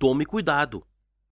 tome cuidado.